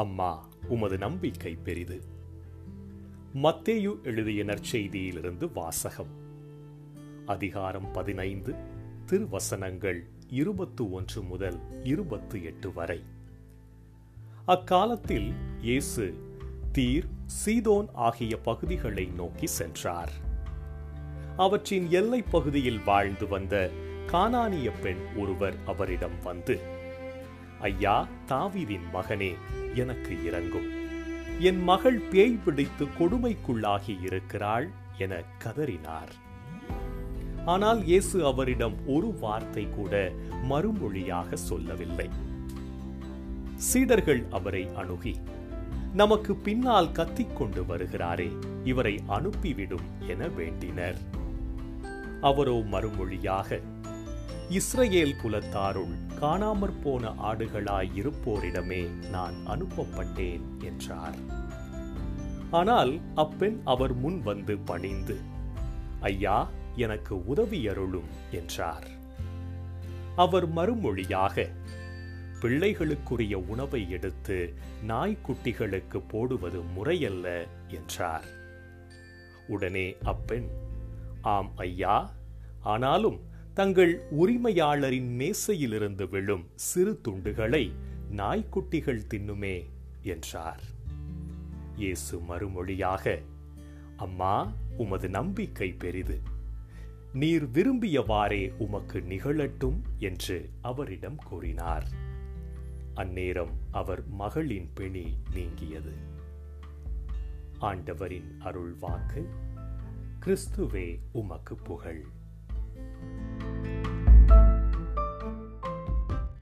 அம்மா உமது நம்பிக்கை பெரிது. மத்தேயு எழுதிய நற்செய்தியிலிருந்து வாசகம். அதிகாரம் பதினைந்து திருவசனங்கள் இருபத்து ஒன்று முதல் இருபத்து எட்டு வரை. அக்காலத்தில் இயேசு தீர் சீதோன் ஆகிய பகுதிகளை நோக்கி சென்றார். அவற்றின் எல்லை பகுதியில் வாழ்ந்து வந்த கானானிய பெண் ஒருவர் அவரிடம் வந்து ஐயா தாவிதின் மகனே எனக்கு இறங்கும் என் மகள் பேய் பிடித்து கொடுமைக்குள்ளாகி இருக்கிறாள் என கதறினார். ஆனால் இயேசு அவரிடம் ஒரு வார்த்தை கூட மறுமொழியாக சொல்லவில்லை. சீடர்கள் அவரை அணுகி நமக்கு பின்னால் கத்திக்கொண்டு வருகிறாரே இவரை அனுப்பிவிடும் என வேண்டினர். அவரோ மறுமொழியாக இஸ்ரேல் குலத்தாருள் காணாமற் போன ஆடுகளாய் இருப்போரிடமே நான் அனுப்பப்பட்டேன் என்றார். ஆனால் அப்பெண் அவர் முன் வந்து பணிந்து ஐயா எனக்கு உதவியருளும் என்றார். அவர் மறுமொழியாக பிள்ளைகளுக்குரிய உணவை எடுத்து நாய்க்குட்டிகளுக்கு போடுவது முறையல்ல என்றார். உடனே அப்பெண் ஆம் ஐயா ஆனாலும் தங்கள் உரிமையாளரின் மேசையிலிருந்து விழும் சிறு துண்டுகளை நாய்க்குட்டிகள் தின்னுமே என்றார். இயேசு மறுமொழியாக அம்மா உமது நம்பிக்கை பெரிது. நீர் விரும்பியவாறே உமக்கு நிகழட்டும் என்று அவரிடம் கூறினார். அந்நேரம் அவர் மகளின் பிணி நீங்கியது. ஆண்டவரின் அருள் வாக்கு கிறிஸ்துவே உமக்கு புகழ்.